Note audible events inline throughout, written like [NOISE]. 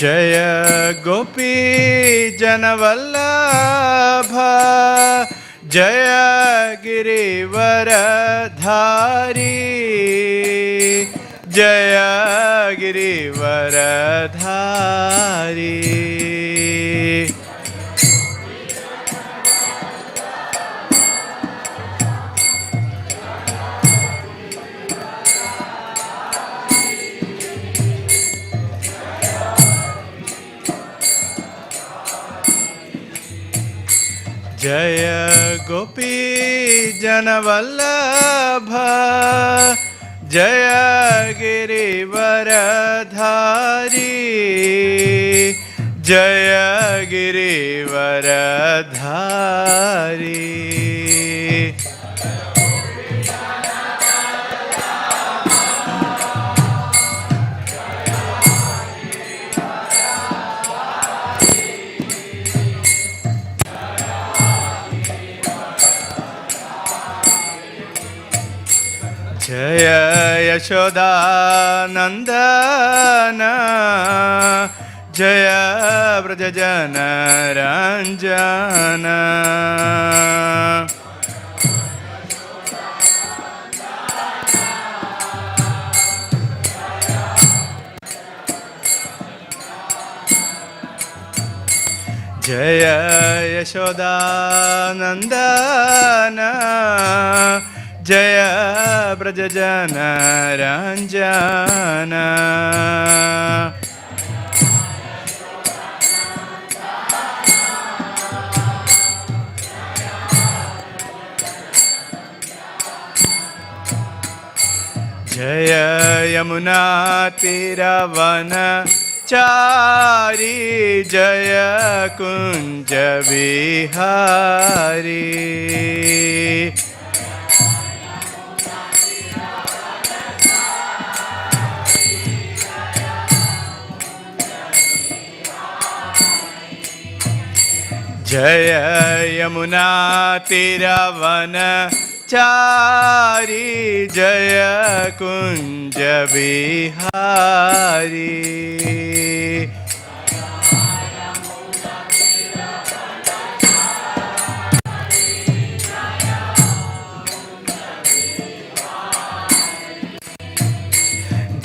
जय गोपी जनवल्लभ जय गिरिवरधारी जय गिरिवरधारी। जय गोपी जनवल्लभ जय गिरिवरधारी जय गिरिवरधारी। जय यशोदानन्दन जय व्रजजन रञ्जन जय यशोदानन्दन जय व्रजजन रञ्जन जय यमुना तीरवन चारी जय कुञ्ज बिहारी जय यमुना तीरवन चारी जय कुञ्ज बिहारी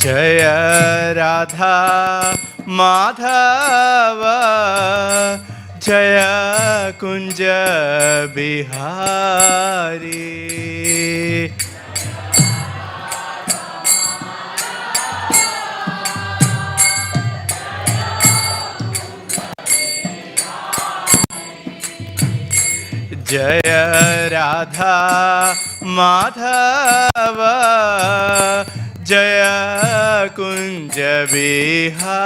जय राधा माधव जय कुञ्ज बिहारी। जय राधा माधव जय Kunj Bihari.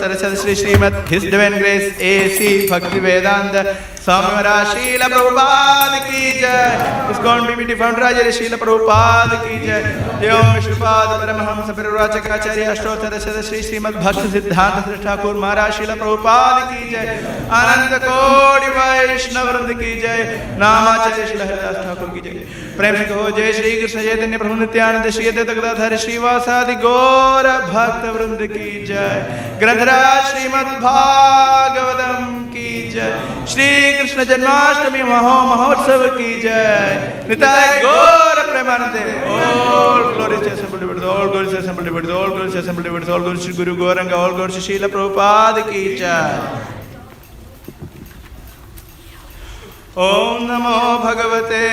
Sarasa Shri Srimad his divine grace A C Bhakti Vedanta സ്വാമിമരാ Srila Prabhupada കീ ജയ. ഇസ്കോൺ ബിബിറ്റി ഫൗണ്ടറാജ ശീല പ്രഭുപാദ് കീ शील अष्टोत्तर श्री सिद्धांत ठाकुर महाराज शील प्रभुपाद की जय। आनंद कोटि वैष्णव की जय। नामाचार्य श्री हरिदास ठाकुर की जय। प्रेम जय श्री कृष्ण चैतन्य प्रभु नित्यानंद श्री श्रीवासादि गौर भक्त वृंद की जय। ग्रंथराज श्रीमद् भागवतम की जय। श्री कृष्ण जन्माष्टमी महो महोत्सव की जय। निताय गौर പ്രേമാനന്ദേ all assembly all assembly all assembly all ഗുരു ഓം നമോ ഭഗവതേ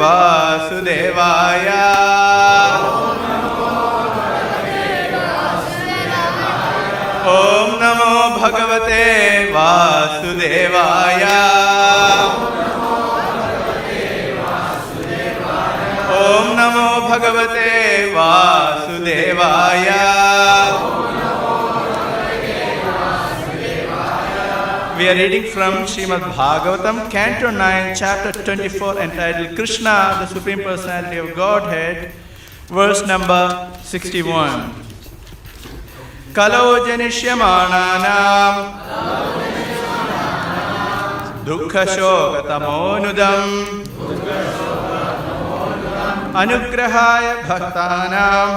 വാസുദേവായ ഓം നമോ ഭഗവതേ വാസുദേവായ वासुदेवाय We are reading from Srimad Bhagavatam, Canto 9, Chapter 24, entitled Krishna, the Supreme Personality of Godhead, verse number 61. Kalo janishyamanaam dukkha shogatamonudam anugrahaya bhaktanam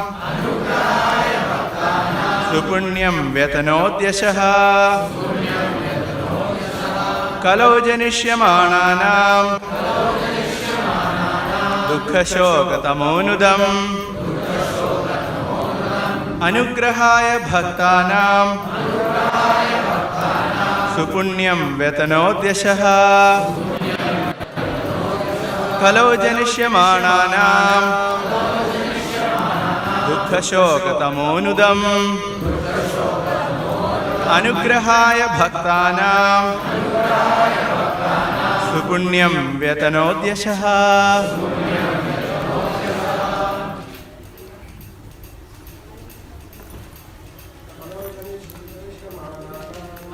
supunyam vyatanodyashaha कलौ जनिष्यमाणानां दुःखशोकतमोनुदम्। अनुग्रहाय भक्तानां सुपुण्यं व्यतनोद्यशः कलो जनिष्यमाणानाम्। दुःखशोकतमोऽनुदम् अनुग्रहाय भक्तानां सुपुण्यं व्यतनोद्यशः।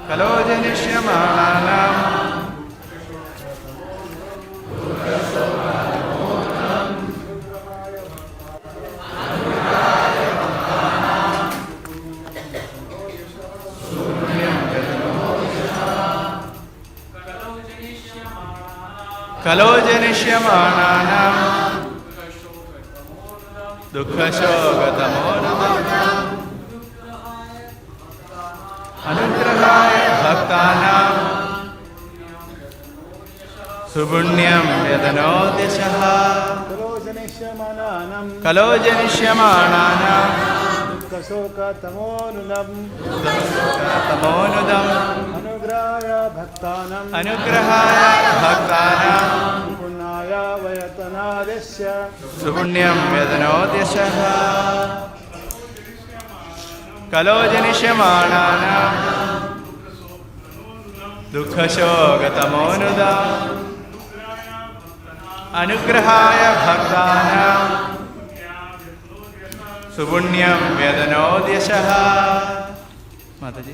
कलो जनिष्यमाणानाम्। कलो जनिष्यमाणानाम् दुःखशोकतमोनुदम् अनुग्रहाय भक्तानां सुपुण्यं व्यदनोदिशः कलो जनिष्यमानानां कलो जनिष्यमाणानां दुःखशोकतमोनुलम् तमोनुदम् अनुग्राय भक्तानाम् अनुग्रहाय भक्तानां पुण्याय वयतनादिश्य सुपुण्यं व्यदनोदिशः कलो जनिष्यमाणानां दुःखशोकतमोनुदम् अनुग्रहाय भक्तानां सुपुण्यं व्यदनोद्यशः माताजी।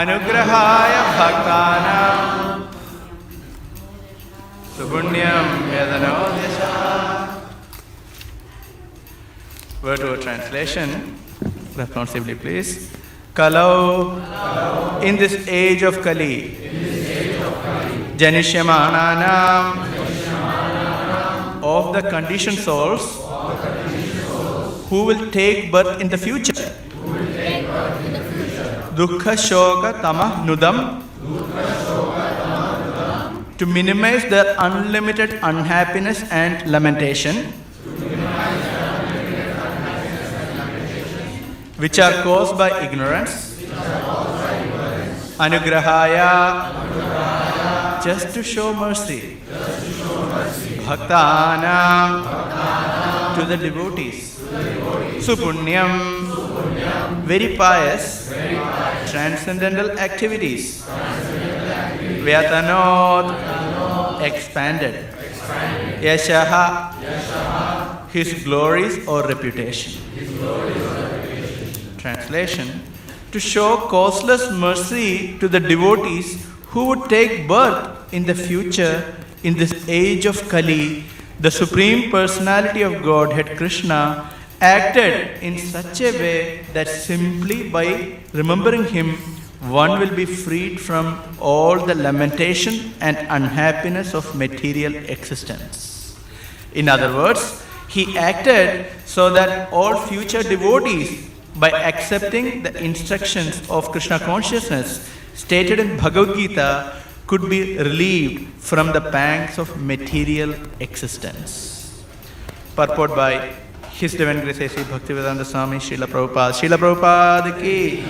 അനുഗ്രഹായ ഭക്താനാം സുപുണ്യം വേദനോ ദിശ Word to translation, responsibly please. Kalau, in this age of Kali, Janishyamanaanam, of the conditioned souls, who will take birth in the future. Dukkha Shoka Tama Nudam to minimize their unlimited unhappiness and lamentation. which are caused by ignorance. Anugrahaya, just to show mercy. Bhaktanam, to the devotees. Supunyam, very pious, transcendental activities. Vyatanot, expanded. Yashaha, his glories or reputation. Translation To show causeless mercy to the devotees who would take birth in the future in this age of Kali, the Supreme Personality of Godhead Krishna acted in such a way that simply by remembering him, one will be freed from all the lamentation and unhappiness of material existence. In other words, he acted so that all future devotees, by accepting the instructions of Krishna consciousness stated in Bhagavad Gita, could be relieved from the pangs of material existence. Purport by His Divine Grace A.C. Bhaktivedanta Swami Srila Prabhupada. Srila Prabhupada ki.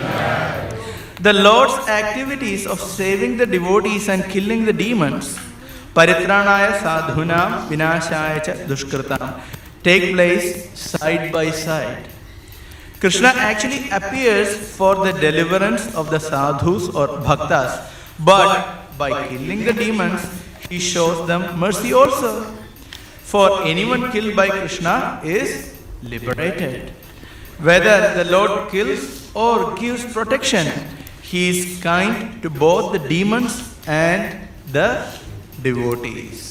The Lord's activities of saving the devotees and killing the demons, paritranaya sadhunam vinashaya cha dushkritam, take place side by side. Krishna actually appears for the deliverance of the sadhus or bhaktas, but by killing the demons, he shows them mercy also. For anyone killed by Krishna is liberated. Whether the Lord kills or gives protection, he is kind to both the demons and the devotees.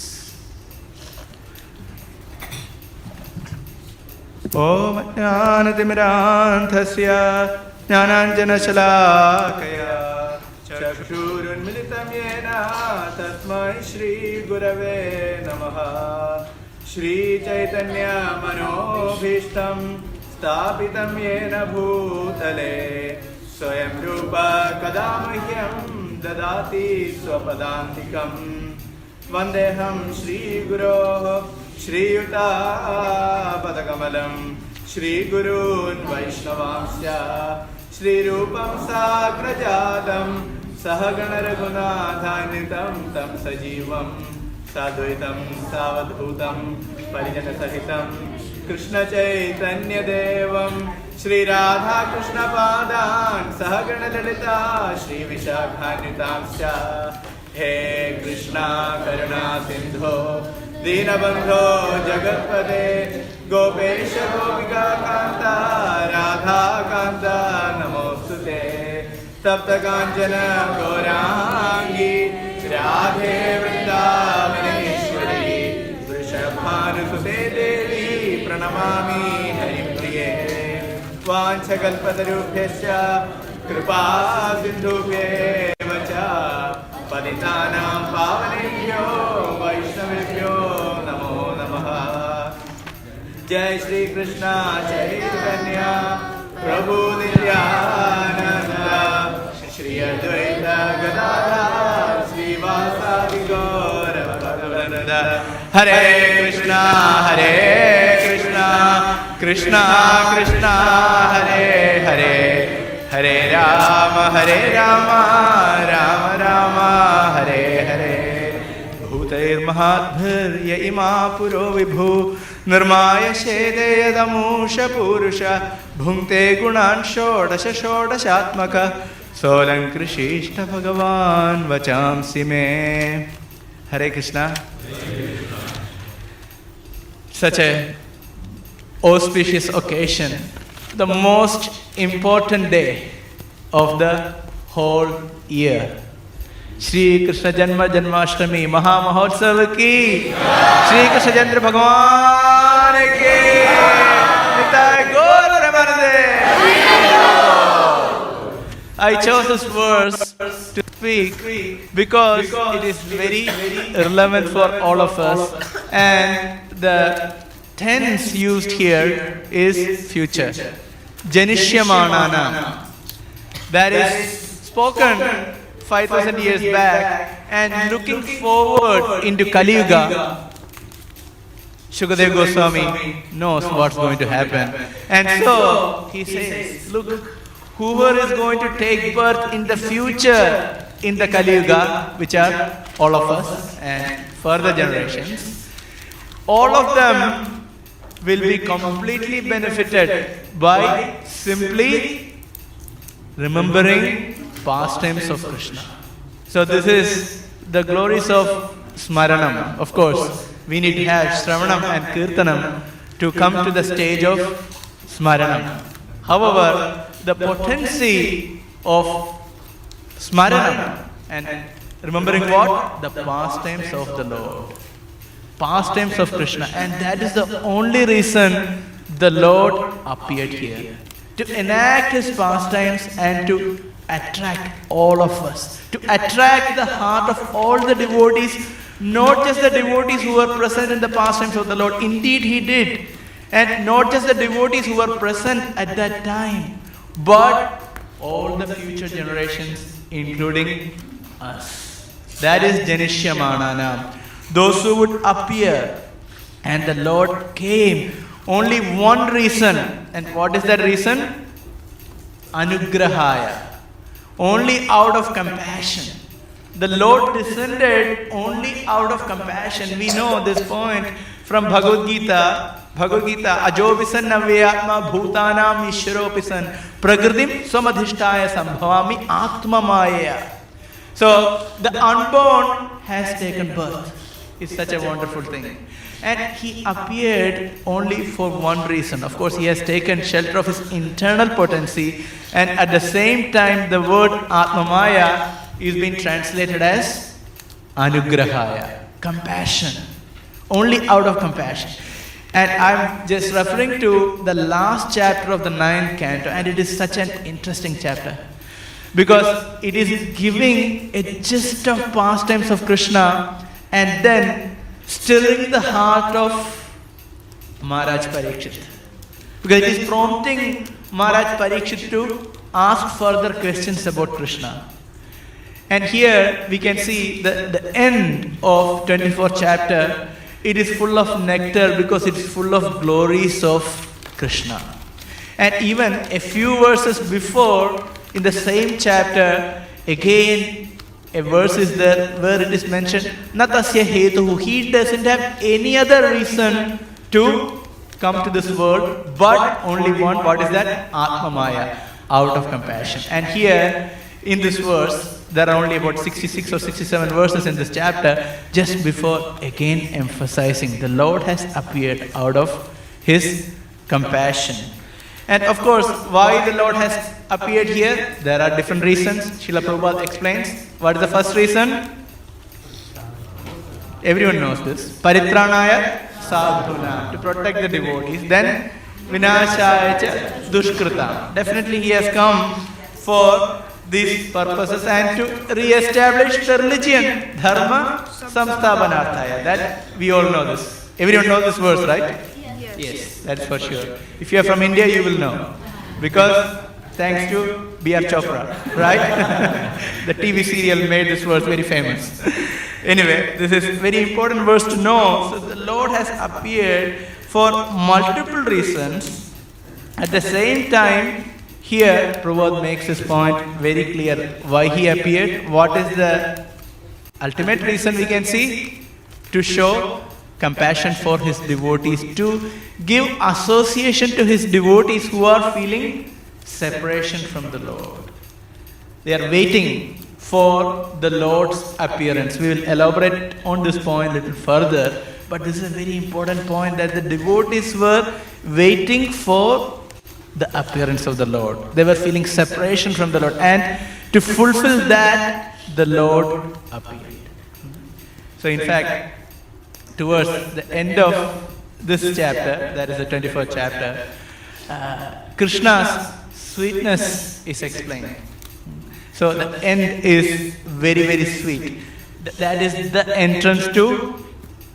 ॐ ज्ञानतिमिरान्धस्य ज्ञानाञ्जनशलाकया चक्षुरुन्मिलितं येन तस्मै श्रीगुरवे नमः श्रीचैतन्यमनोभीष्टं स्थापितं येन भूतले। स्वयं रूप कदा मह्यं ददाति स्वपदान्तिकम् वन्देऽहं श्रीगुरोः श्रीयुतापदकमलं। श्रीगुरून् वैष्णवांश्च, श्रीरूपं साग्रजातं। सहगणरघुनाथान्वितं तं सजीवं साद्वैतं, सावधूतं, परिजनसहितं। कृष्णचैतन्यदेवं श्रीराधाकृष्णपादान्, सहगणललिता, श्रीविशाखान्वितांश्च। हे कृष्णा करुणा सिन्धो दीनबन्धो जगत्पदे गोपेश गोपिका कान्ता राधा कान्ता नमोऽस्तु ते। सप्तकाञ्चन, गौराङ्गी राधे वृन्दावनेश्वरी वृषभानुसुते देवी प्रणमामि हरिप्रिये। वाञ्छकल्पतरुभ्यश्च कृपा सिन्धुभ्येव च। पतितानां पावनेभ्यो, वैष्णवेभ्यो नमो नमः। जय श्री कृष्ण चैतन्य, प्रभु नित्यानंद श्री अद्वैत गदाधर। ഹരേ കൃഷ്ണ ഹരേ കൃഷ്ണ കൃഷ്ണ കൃഷ്ണ ഹരേ ഹരേ. ഹരേ രാമ ഹരേ രാമ രാമ രാമ ഹരേ ഹരേ. ഭൂതൈർമഹാദ്ഭര്യ ഇമാ പുരോ വിഭൂ. നിർമായ ശേതയതമൂഷ പൂരുഷ. ഭുങ്ക്തേ ഗുണാൻ ഷോഡശ ഷോഡശാത്മക. सोऽलङ्कृशिष्ट भगवान् वचांसि मे। Hare Krishna. Such a auspicious occasion, the most important day of the whole year. Shri Krishna जन्म जन्माष्टमी महामहोत्सव की श्री कृष्ण चंद्र भगवान की Gaura I chose this verse to speak because it is very relevant for all of us and the tense used here is future. Janishyamana. That is spoken 5000 years back and looking forward into Kali Yuga. Shukadev Goswami knows what's going to happen. And so he says, look, whoever is going to take birth in the future in the Kali Yuga, which are all of us and further generations, all of them will be completely benefited by simply remembering pastimes of Krishna. So this is the glories of Smaranam. Of course, we need to have Shravanam and Kirtanam to come to the stage of Smaranam. However, the potency of Smaranam and remembering what? The pastimes of the Lord. Pastimes of Krishna. And that is the only reason the Lord appeared here. To enact his pastimes and to attract all of us. To attract the heart of all the devotees, not just the devotees who were present in the pastimes of the Lord. Indeed, he did. And not just the devotees who were present at that time, but all the future generations, including us. That is Janishyamanana. Those who would appear. And the Lord came. Only one reason. And what is that reason? Anugrahaya. Only out of compassion. The Lord descended only out of compassion. We know this point from Bhagavad Gita. Ajovisan Navyatma Bhutanam Ishwaropisan Pragritim Swamadhishtaya Sambhavami Atma Maya. So the unborn has taken birth. It's such a wonderful thing. And he appeared only for one reason. Of course, he has taken shelter of his internal potency, and at the same time, the word Atmamaya is being translated as Anugrahaya, compassion. Only out of compassion. And I'm just referring to the last chapter of the ninth canto, and it is such an interesting chapter because it is giving a gist of pastimes of Krishna and then stirring the heart of Maharaj Parikshit. Because it is prompting Maharaj Parikshit to ask further questions about Krishna. And here we can see the, the end of 24th chapter. It is full of nectar because it is full of glories of Krishna. And even a few verses before, in the same chapter, again a verse is there where it is mentioned, Natasya Hetuhu. He doesn't have any other reason to come to this world, but only one. What is that? Atma Maya, out of compassion. And here, in this verse, there are only about 66 or 67 verses in this chapter, just before again emphasizing the Lord has appeared out of his compassion. And of course, why the Lord has appeared here, there are different reasons. Srila Prabhupada explains. What is the first reason? Everyone knows this. Paritranaya sadhuna, to protect the devotees. Then vinashaya cha dushkrita. Definitely he has come for these purposes and to re-establish the religion, dharma samsthapanarthaya. That we all know this. Everyone knows this verse, right? Yes, yes. that's for sure. If you are from India, you will know. Because thanks to B.R. Chopra, right? [LAUGHS] the TV serial made this verse very famous. anyway, this is very important verse to know. So the Lord has appeared for multiple reasons. At the same time, here Prabhupada makes his point very clear. Why he appeared? What is the ultimate reason we can see? To show compassion for his devotees, to give association to his devotees who are feeling separation from the Lord. They are waiting for the Lord's appearance. We will elaborate on this point a little further, but this is a very important point that the devotees were waiting for the appearance of the Lord. They were feeling separation from the Lord, and to fulfill that, the Lord appeared. So, in fact, towards the end of this chapter, that is the 24th chapter, uh, Krishna's sweetness is explained. So the end is very, very sweet. That is the entrance to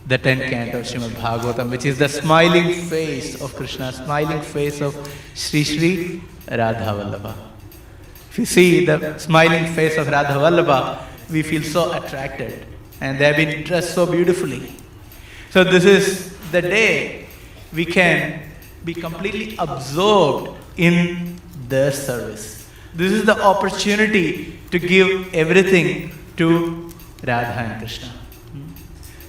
the 10th canto of Srimad Bhagavatam, which is the smiling face of Krishna, smiling face of Sri Sri Radha Vallabha. If you see the smiling face of Radha Vallabha, we feel so attracted. And they have been dressed so beautifully. So this is the day we can be completely absorbed in their service. This is the opportunity to give everything to Radha and Krishna.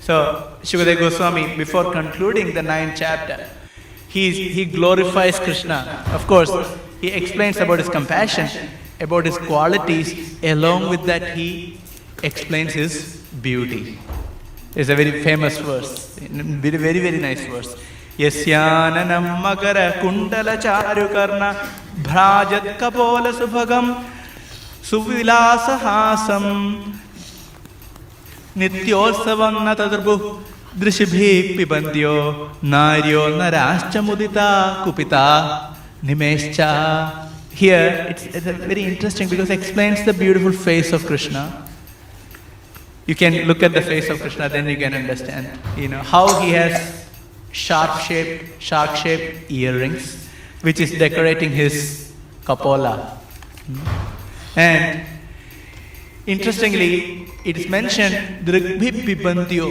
So, Shukadeva Goswami, before concluding the ninth chapter, he, he glorifies Krishna. Of course, he explains about his compassion, about his qualities, along with that, he explains his beauty. It's a very famous verse, very, very, very nice verse. यस्याननं मकर कुण्डलचारुकर्ण भ्राजत् कपोलसुभगं सुविलासहासं നിത്യോത്സവം തദർബു ദൃശിഭിഃ പിബന്ധ്യോ നാര്യോ നരാശ്ച മുദിത കുപിത. നിമേശ്ച. Here it's, very interesting because it explains the beautiful face of krishna. You can look at the face of krishna then you can understand you know how he has shark-shaped, shark shaped earrings which is decorating his kapola hmm. and interestingly it is mentioned, Drigbhi Pibantyo.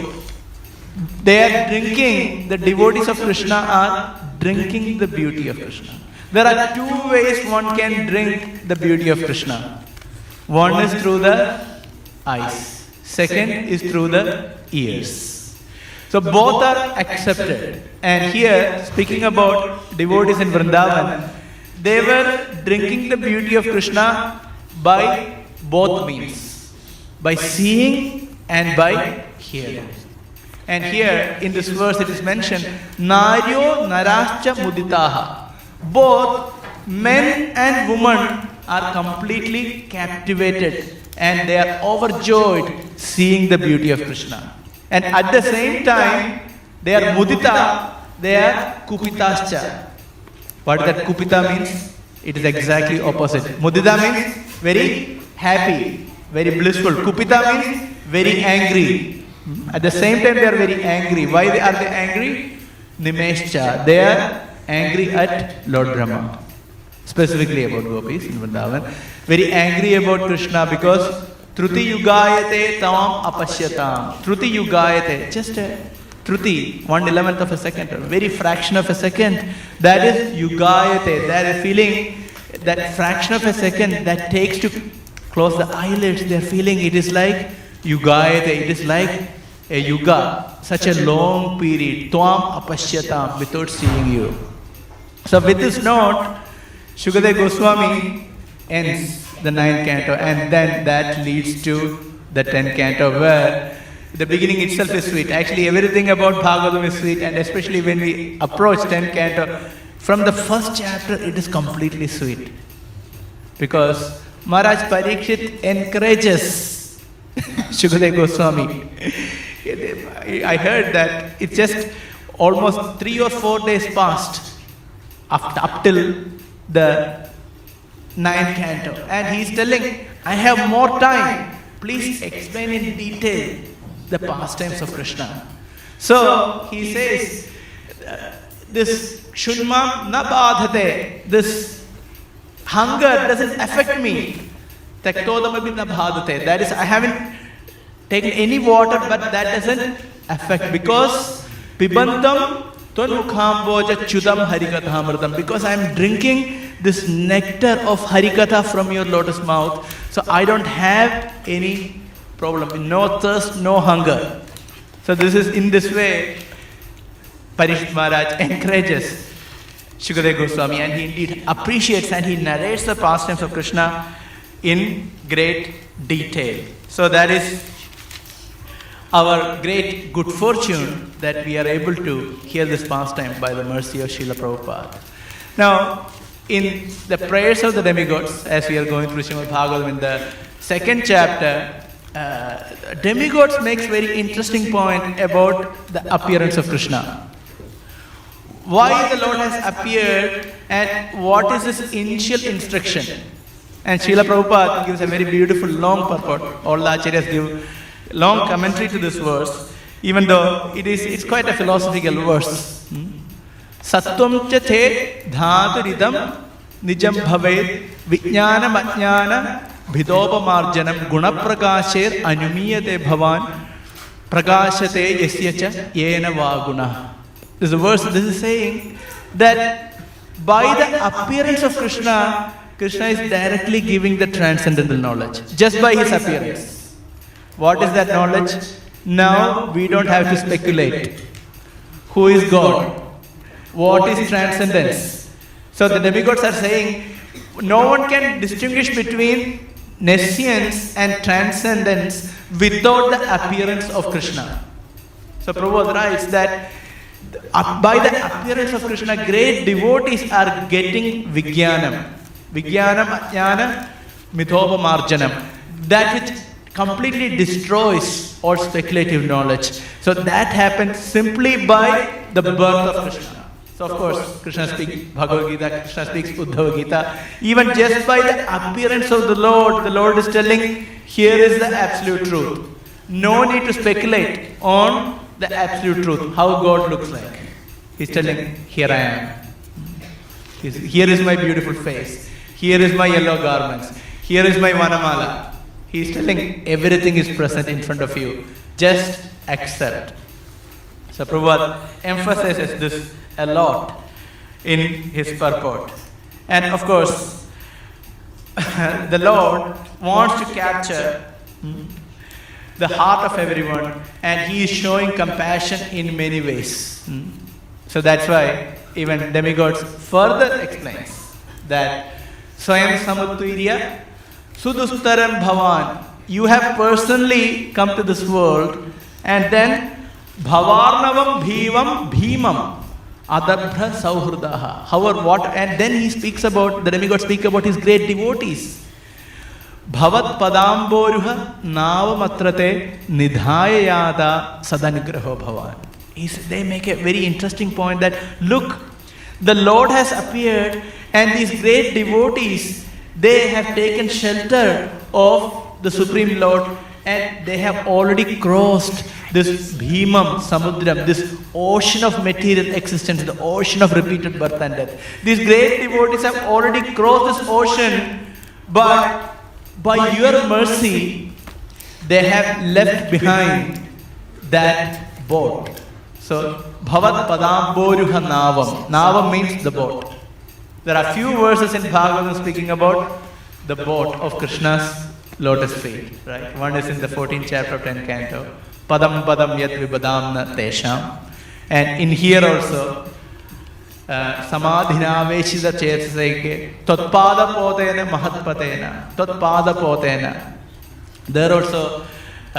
They are drinking, the devotees of Krishna are drinking the beauty of Krishna. There are two ways one can drink the beauty of Krishna. One is through the eyes, second is through the ears. So both are accepted. And here, speaking about devotees in Vrindavan, they were drinking the beauty of Krishna by both means by seeing and by hearing. And here in this verse it is mentioned, Naryo Narascha Muditaha. Both men and women are completely captivated and they are overjoyed seeing the beauty of Krishna. And at the same time, they are mudita, they are kupitascha. What that kupita means? It is exactly opposite. Mudita means very happy, very blissful. Kupita means very angry. At the same time, they are very angry. Why are they angry? Nimeshcha. They are angry at Lord Brahma. Specifically about gopis in Vrindavan. Very angry about Krishna because Truti Yugayate Tam Apashyatam. Truti Yugayate. Just a Truti, one eleventh of a second, a very fraction of a second. That is Yugayate. That is feeling that fraction of a second that takes to close the eyelids. They're feeling it is like Yugayate. It is like a yuga, such a long period. Tvam apashyatam, without seeing you. So with this note, Shukadev Goswami ends the ninth canto, and then that leads to the tenth canto, where the beginning itself is sweet. Actually, everything about Bhagavatam is sweet, and especially when we approach tenth canto, from the first chapter, it is completely sweet, because Maharaj Parikshit encourages Shukadev Goswami. I heard that it just almost three or four days passed up, till the ninth canto. And he's telling, I have more time. Please explain in detail the pastimes of Krishna. So he says, this shunmam na badhate, this hunger doesn't affect me. That is, I haven't taken any water, but that doesn't affect because pibantam chudam harikathamritam. Because I am drinking this nectar of harikatha from your lotus mouth, so I don't have any problem. No thirst, no hunger. So this is in this way, Parishit Maharaj encourages Shukadev Goswami and he indeed appreciates and he narrates the pastimes of Krishna in great detail. So that is our great good fortune that we are able to hear this pastime by the mercy of Srila Prabhupada. Now, in the prayers of the demigods, as we are going through Srimad Bhagavatam in the second chapter, uh, demigods makes very interesting point about the appearance of Krishna. Why the Lord has appeared and what is his initial instruction? And Srila Prabhupada gives a very beautiful long purport. All the acharyas give long commentary to this verse, even though it is it's quite a philosophical verse. Hmm? Sattvam cha the dhaturidam nijam bhavet vijnanam bhidopamarjanam gunaprakasher anumiyate bhavan prakashate yasya cha yena vaguna. This is a verse, this is saying that by the appearance of Krishna, Krishna is directly giving the transcendental knowledge, just by his appearance. What is that knowledge? Now we don't have to speculate. Who is God? What is transcendence? So the demigods are saying no one can distinguish between nescience and transcendence without the appearance of Krishna. So Prabhupada writes that by the appearance of Krishna, great devotees are getting Vijnanam. Vijnanam, Ajnana, Mithopamarjanam. That which completely destroys all speculative knowledge. So that happens simply by the birth of Krishna. So of course, Krishna speaks Bhagavad Gita, Krishna speaks Uddhava Gita. Even just by the appearance of the Lord, the Lord is telling, here is the absolute truth. No need to speculate on the absolute truth, how God looks like. He's telling, here I am. Here is my beautiful face. Here is my yellow garments. Here is my vanamala. He's telling everything is present in front of you. Just accept. So Prabhupada emphasizes this a lot in his purport. And of course, [LAUGHS] the Lord wants to capture hmm, the heart of everyone and he is showing compassion in many ways. Hmm. So that's why even demigods further explains that Swayam Samutvirya Sudustaram Bhavan. You have personally come to this world and then Bhavarnavam Bhivam Bhimam Adabhra Sauhradaha. However, what and then he speaks about the demigod speak about his great devotees. Sadanigraho Bhavan. He's, they make a very interesting point that look, the Lord has appeared and these great devotees they have taken shelter of the Supreme Lord and they have already crossed this Bhimam Samudram, this ocean of material existence, the ocean of repeated birth and death. These great devotees have already crossed this ocean, but by your mercy, they have left behind that boat. So, Bhavat Padamboruha Navam. Navam means the boat. There are few verses in Bhagavatam speaking about the boat of Krishna's lotus feet. Right? One is in the 14th chapter of 10th canto. Padam Padam Yat Vibadamna Tesham. And in here also, സമാധിനാവേശിത ചേതസയ്ക്ക് ത്വത്പാദപോതേന മഹത്പതേന ത്വത്പാദപോതേന there also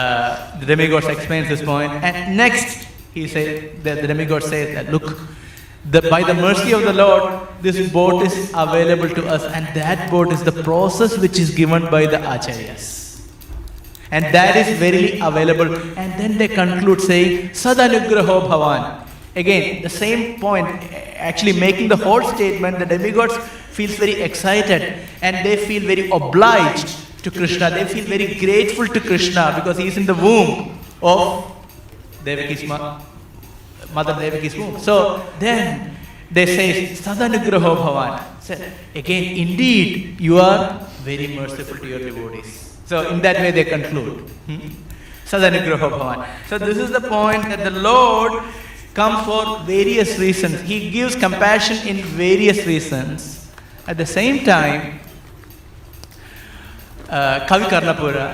uh, the demigod explains this point and next he says the, the demigod says that look the, by the mercy of the lord this boat is available to us and that boat is the process which is given by the acharyas and that is verily available and then they conclude saying sadanugraho bhavan again the same point actually making the whole statement the demigods feels very excited and they feel very obliged to krishna. They feel very grateful to krishna because he is in the womb of devaki's ma- mother devaki's womb so then they say sadanugraho bhavan. So again indeed you are very merciful to your devotees. so in that way they conclude. Hmm? Sadanugraho Bhavan. So this is the point that the Lord comes for various reasons. He gives compassion in various reasons. At the same time, uh, Kavi Karnapura,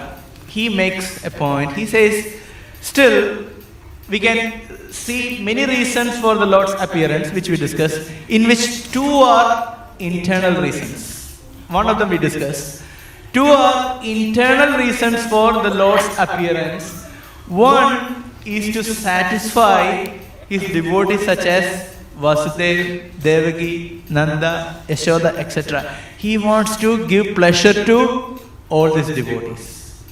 he makes a point. He says, still, we can see many reasons for the Lord's appearance, which we discussed, in which two are internal reasons. One of them we discussed. Two are internal reasons for the Lord's appearance. One is to satisfy his devotees such as Vasudev, Devaki, Nanda, Yashoda, etc. He wants to give pleasure to all these devotees.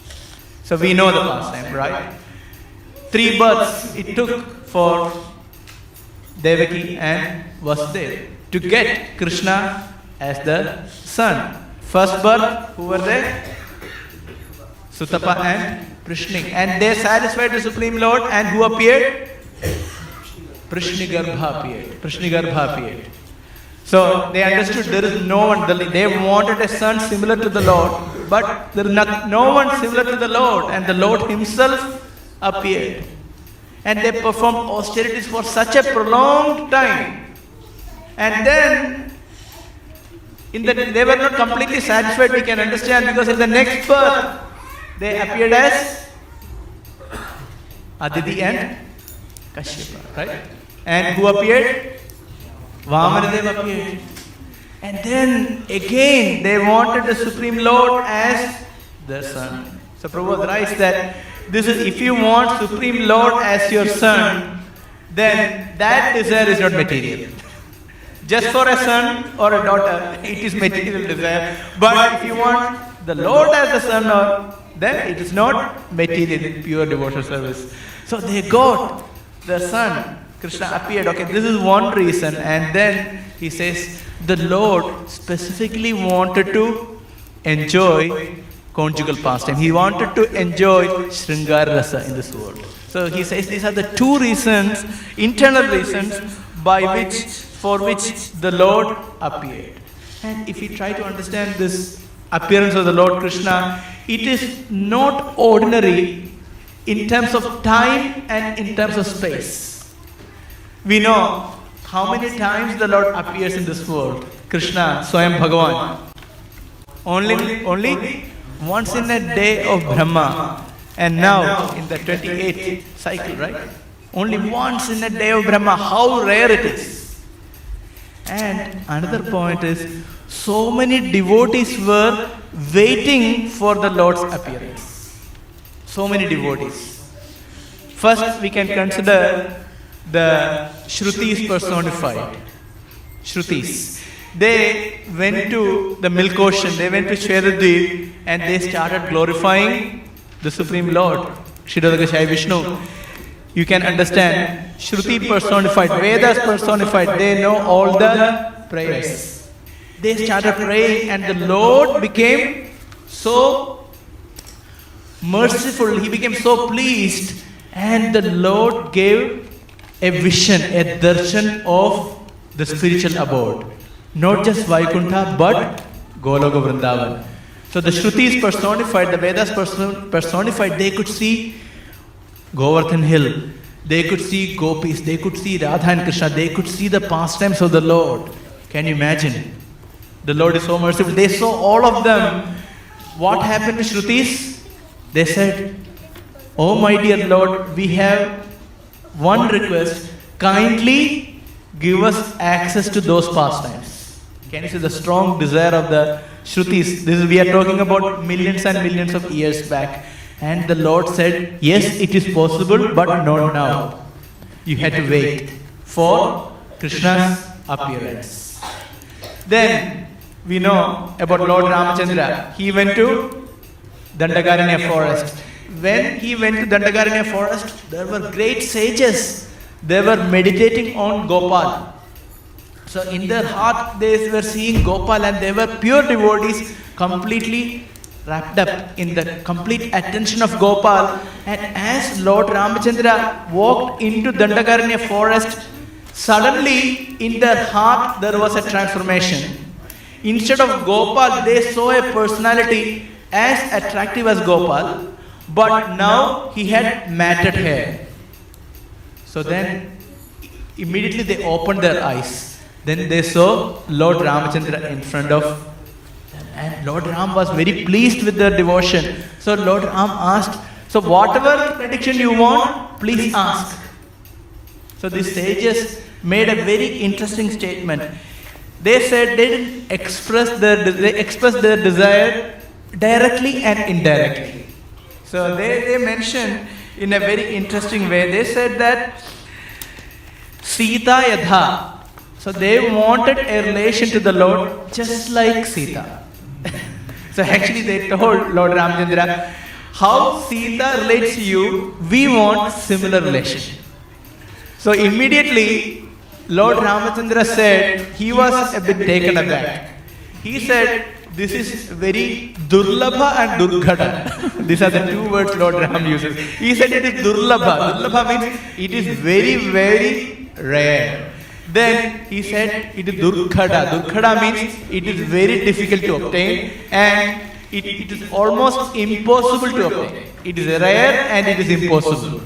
So we know the pastime, right? Three births it took for Devaki and Vasudev to get Krishna as the son. First birth, who were they? Sutapa and Prishni. And they satisfied the Supreme Lord and who appeared? Prishnigarbha. Prishnigarbha. So they understood there is no one, they wanted a son similar to the Lord, but there is no one similar to the Lord, and the Lord Himself appeared. And they performed austerities for such a prolonged time. And then, in the, they were not completely satisfied, we can understand, because in the next birth, they appeared as Aditi and Kashyapa, right? And who appeared? Vamanadev appeared. And then again they wanted the Supreme Lord as their son. So Prabhupada writes that this is if you want Supreme Lord as your son, then that desire is not material. Just for a son or a daughter, it is material desire. But if you want the Lord as a son or then it is not material in pure devotional service. So they got the son. Krishna appeared. Okay, this is one reason. And then he says the Lord specifically wanted to enjoy conjugal pastime. He wanted to enjoy Sringara Rasa in this world. So he says these are the two reasons, internal reasons, by which, for which the Lord appeared. And if we try to understand this appearance of the Lord Krishna, it is not ordinary in terms of time and in terms of space. We know how many times the Lord appears in this world. Krishna, Swayam Bhagavan. Only, only once in a day of Brahma. And now in the 28th cycle, right? Only once in a day of Brahma. How rare it is. And another point is so many devotees were waiting for the Lord's appearance. So many devotees. First, we can consider the Shrutis personified. Shrutis. They went to the milk ocean, they went to Shvetadweep and they started glorifying the Supreme Lord, Shridhar Vishnu. You can understand Shruti personified, Vedas personified, they know all the prayers. They started praying and the Lord became so merciful, he became so pleased, and the Lord gave a vision, a darshan of the spiritual abode. Not just Vaikuntha, but Goloka Vrindavan. So the Shrutis personified, the Vedas personified, they could see Govardhan Hill, They could see gopis, they could see Radha and Krishna, they could see the pastimes of the Lord. Can you imagine? The Lord is so merciful. They saw all of them. What happened to Shrutis? They said, Oh my dear Lord, we have one request. Kindly give us access to those pastimes. Can you see the strong desire of the Shrutis? This is, we are talking about millions and millions of years back. And the Lord said, Yes, it is possible, but not now. You had to wait for Krishna's appearance. Then we know about Lord Ramachandra. He went to Dandakaranya forest. When he went to Dandakaranya forest, there were great sages. They were meditating on Gopal. So in their heart, they were seeing Gopal and they were pure devotees, completely wrapped up in the complete attention of Gopal. And as Lord Ramachandra walked into Dandakaranya forest, suddenly in their heart there was a transformation. Instead of Gopal, they saw a personality as attractive as Gopal, but now he had matted hair. So then immediately they opened their eyes. Then they saw Lord Ramachandra in front of them. And Lord Ram was very pleased with their devotion. So Lord Ram asked, So whatever prediction you want, please ask. So the sages made a very interesting statement. They said they didn't express their they expressed their desire directly and indirectly. So they, they mentioned in a very interesting way. They said that Sita Yadha. So they wanted a relation to the Lord just like Sita. [LAUGHS] so actually they told Lord Ramchandra, how Sita relates to you, we want similar relation. So immediately Lord Ramachandra said he was a bit taken aback. He said, This is very Durlabha and Durghada. These are the two words Lord Ram uses. He said it is Durlabha. Durlabha means it is very, very rare. Then he said it is Durghada. Durghada means it is very difficult to obtain and it, it is almost impossible to obtain. It is rare and it is impossible.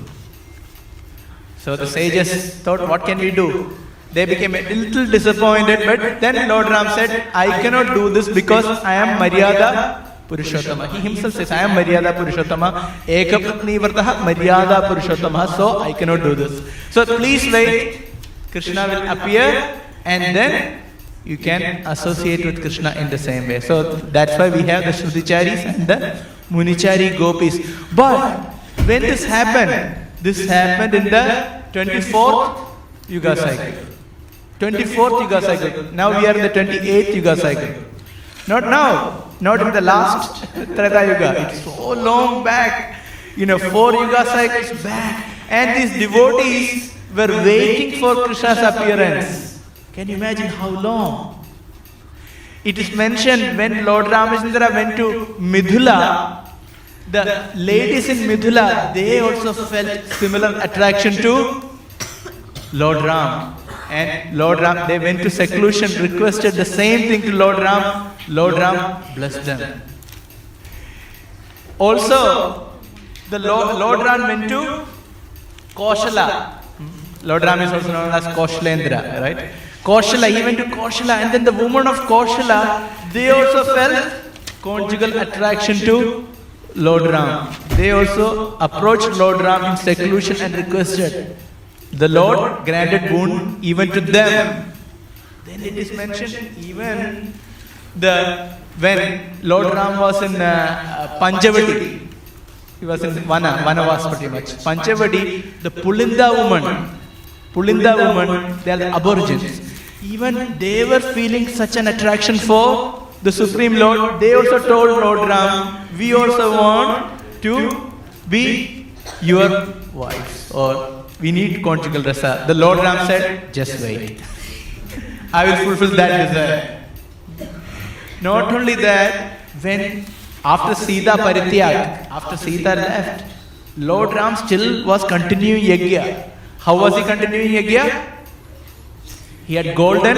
So the sages thought, what can we do? They became a little disappointed, but then Lord Ram said, I cannot do this because I am Maryada Purushottama. He himself says, I am Maryada Purushottama, Ekapatni Vrataha Maryada Purushottama, so I cannot do this. So please wait, Krishna will appear and then you can associate with Krishna in the same way. So that's why we have the Shruticharis and the Munichari gopis. But when this happened, this happened in the 24th Yuga cycle. 24th Yuga cycle. Now we are in the 28th Yuga cycle. Not now, not in the last [LAUGHS] Treta Yuga. It's so long back, you know, four Yuga cycles back. And these devotees were waiting for Krishna's appearance. Can you imagine how long? It is mentioned when Lord Ramachandra went to Mithila, the ladies in Mithila, they also felt similar attraction to Lord Ram. And Lord Ram, they went to seclusion, requested the same thing to Lord Ram. Lord Ram blessed them. Also, the Lord, Lord Ram went to Koshala. Hmm. Lord Ram is also known as Koshalendra, right? Koshala, he went to Koshala, and then the woman of Koshala, they also felt conjugal attraction to Lord Ram. They also approached Lord Ram in seclusion and requested. The Lord granted boon even to them. Then it is mentioned even the when Lord Ram was in uh, Panchavati, he was in Vana, Vana was pretty much. Panchavati, the Pulinda woman, Pulinda woman, they are the aborigines. Even they were feeling such an attraction for the Supreme Lord. They also told Lord Ram, we also want to be your wives or we need conjugal rasa. The Lord Ram said, just wait. [LAUGHS] I will fulfill that desire. Not only that, when after Sita Parityag, after Sita left, Lord Ram still was continuing Yajna. How was he continuing Yajna? He had golden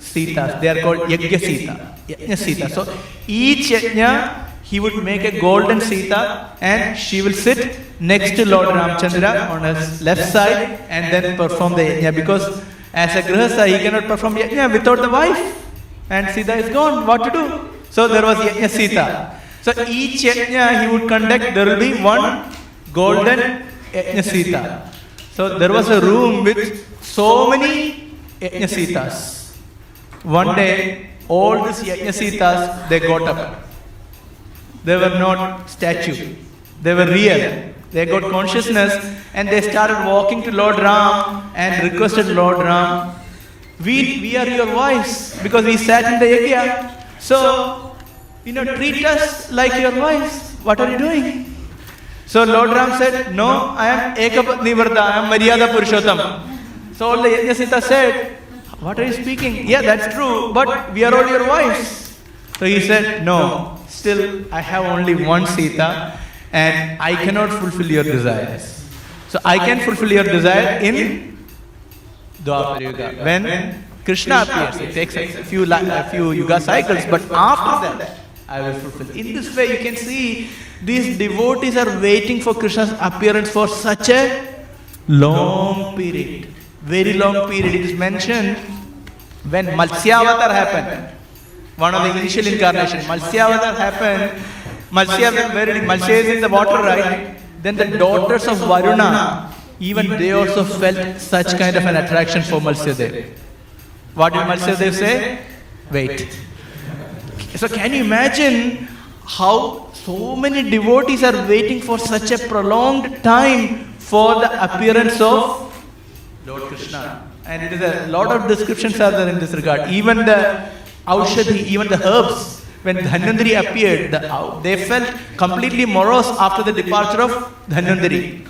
Sitas. They are called Yajna Sita. Yajna Sita. So each Yajna he would make a golden Sita and she will sit next to Lord Ramchandra on his left side and then perform the yajna because as a grihastha he cannot perform yajna without the wife and Sita is gone. What to do? So there was yajna Sita. So each yajna he would conduct, there will be one golden yajna Sita. So there was a room with so many yajna Sitas. One day, all these yajna Sitas, they got up. They were not statue. They were real. They got consciousness and they started walking to Lord Ram and requested Lord Ram, we, we are your wives because we sat in the yajna. So, you know, treat us like your wives. What are you doing? So Lord Ram said, No, I am Ekapatni Varda, I am Maryada Purushottam. So all the Yajnasita said, What are you speaking? Yeah, that's true, but we are all your wives. So he said, No, still I have only one Sita and I cannot fulfill your desires. So I can fulfill your desire in Dwapar Yuga. When Krishna appears, it takes a few, a few yuga cycles, but after that, I will fulfill. In this way, you can see these devotees are waiting for Krishna's appearance for such a long period. Very long period. It is mentioned when Matsyavatar happened, one of the initial incarnation. Matsyavatar happened. Matsya, where is, Matsya is in the water, right? Then the daughters of Varuna, even they also felt such kind of an attraction for Matsyadev. What did Matsyadev say? Wait. So can you imagine how so many devotees are waiting for such a prolonged time for the appearance of Lord Krishna? And it is a lot of descriptions are there in this regard. Even the Aushadhi, even the herbs, when Dhanvantari appeared, the, they felt completely morose after the departure of Dhanvantari.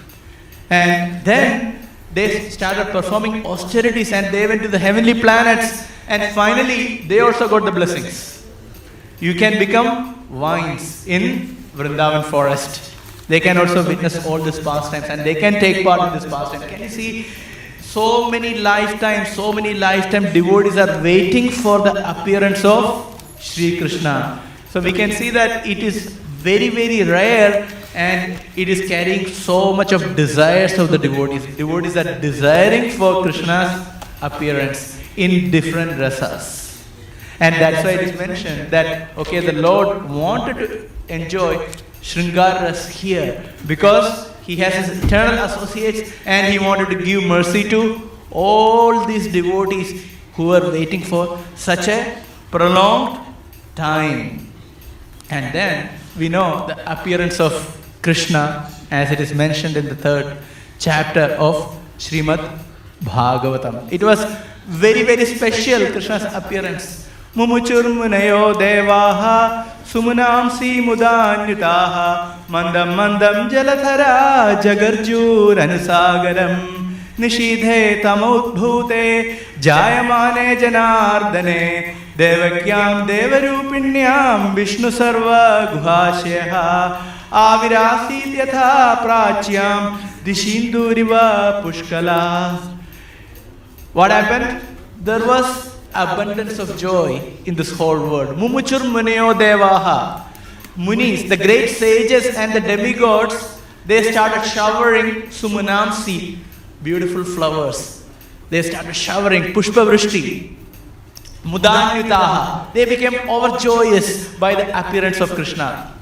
And then they started performing austerities and they went to the heavenly planets and finally they also got the blessings. You can become vines in Vrindavan forest. They can also witness all these pastimes and they can take part in this pastime. Can you see? So many lifetimes, so many lifetime devotees are waiting for the appearance of Sri Krishna. So we can see that it is very, very rare and it is carrying so much of desires of the devotees. Devotees are desiring for Krishna's appearance in different rasas. And that's why it is mentioned that, okay, the Lord wanted to enjoy Shringar Ras here because he has his eternal associates and he wanted to give mercy to all these devotees who were waiting for such a prolonged time. And then we know the appearance of Krishna as it is mentioned in the third chapter of Srimad Bhagavatam. It was very, very special, Krishna's appearance. Mumuchur Munayo Devaha सुमनांसि मुदान्युताः मन्दं मन्दं जलधरा जगर्जूरनुसागरम् निशीधे तमोद्भूते, जायमाने जनार्दने। देवक्यां देवरूपिण्यां विष्णुसर्वगुहाशयः आविरासीत् यथा प्राच्यां दिशीन्दूरिव पुष्कला। What happened? There was abundance of joy in this whole world. Mumuchur Munayo Devaha. Munis, the great sages and the demigods, they started showering Sumanamsi, beautiful flowers. They started showering Pushpa Vrishti. Mudanyutaha. They became overjoyous by the appearance of Krishna.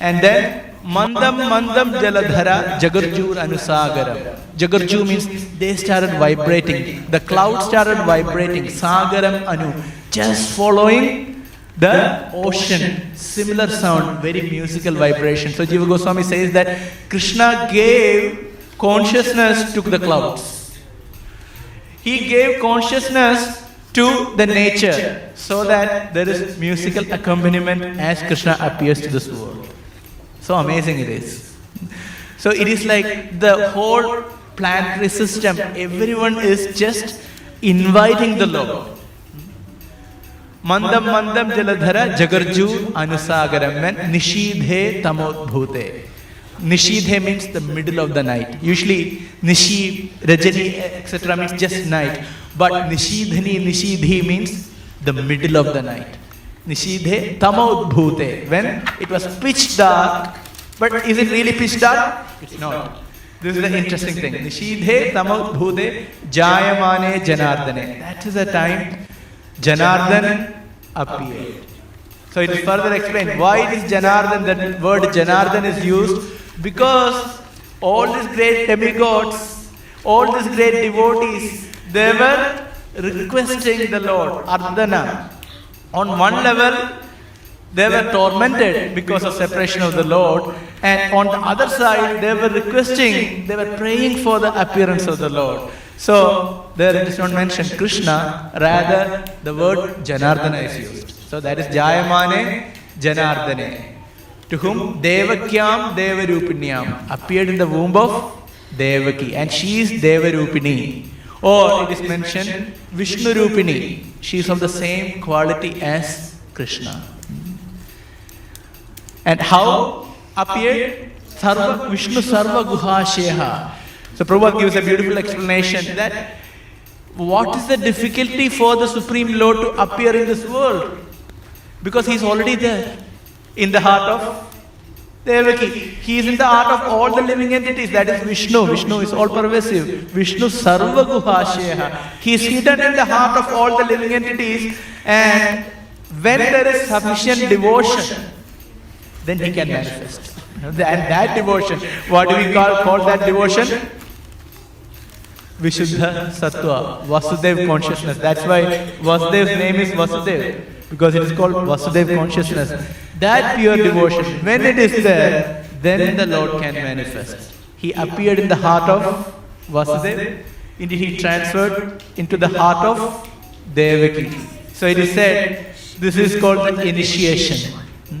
And then Mandam Mandam Jaladhara Jagarjur Anusagaram. Jagarju means they started vibrating. The cloud started vibrating. Sagaram Anu. Just following the ocean. Similar sound, very musical vibration. So Jiva Goswami says that Krishna gave consciousness to the clouds. He gave consciousness to the nature so that there is musical accompaniment as Krishna appears to this world. So amazing it is. So it is like the whole planetary system, everyone is just inviting the Lord. Mandam mandam jaladhara jagarju anusagaram when nishidhe tamodbhute. Nishidhe means the middle of the night. Usually nishi, rajani, etc. means just night. But nishidhani, nishidhi means the middle of the night. Nishidhe Tamaudbhute. When it was pitch dark, but is it really pitch dark? It's not. This is the interesting thing. Nishidhe Tamaudbhute Jayamane Janardane. That is the time Janardan appeared. So it is further explained why is Janardhan, that word Janardhan is used because all these great demigods, all these great devotees, they were requesting the Lord, Ardhana. On one level, they were tormented because of separation of the Lord, and on the other side, they were requesting, they were praying for the appearance of the Lord. So, there it is not mentioned Krishna, rather, the word Janardana is used. So, that is Jayamane Janardane, to whom Devakyam Devarupinyam appeared in the womb of Devaki, and she is Devarupini. Or it is mentioned Vishnu Rupini, she is of the same quality as Krishna. And how appeared? Sarva, Vishnu Sarva Guha Guhasheha. So Prabhupada gives a beautiful explanation that what is the difficulty for the Supreme Lord to appear in this world? Because he is already there in the heart of Devaki. He is in the heart of all the living entities. That is Vishnu. Vishnu is all pervasive. Vishnu Sarva Guhasheha. He is hidden in the heart of all the living entities. And when there is sufficient devotion, then he can manifest. And that devotion, what do we call, call that devotion? Vishuddha Sattva, Vasudev consciousness. That's why Vasudev's name is Vasudev, because it is called Vasudev consciousness. That pure devotion, when it is there, then the Lord can manifest. He appeared in the heart of Vasudev, indeed he transferred into the heart of Devaki. So it is said, this is called the initiation. Hmm?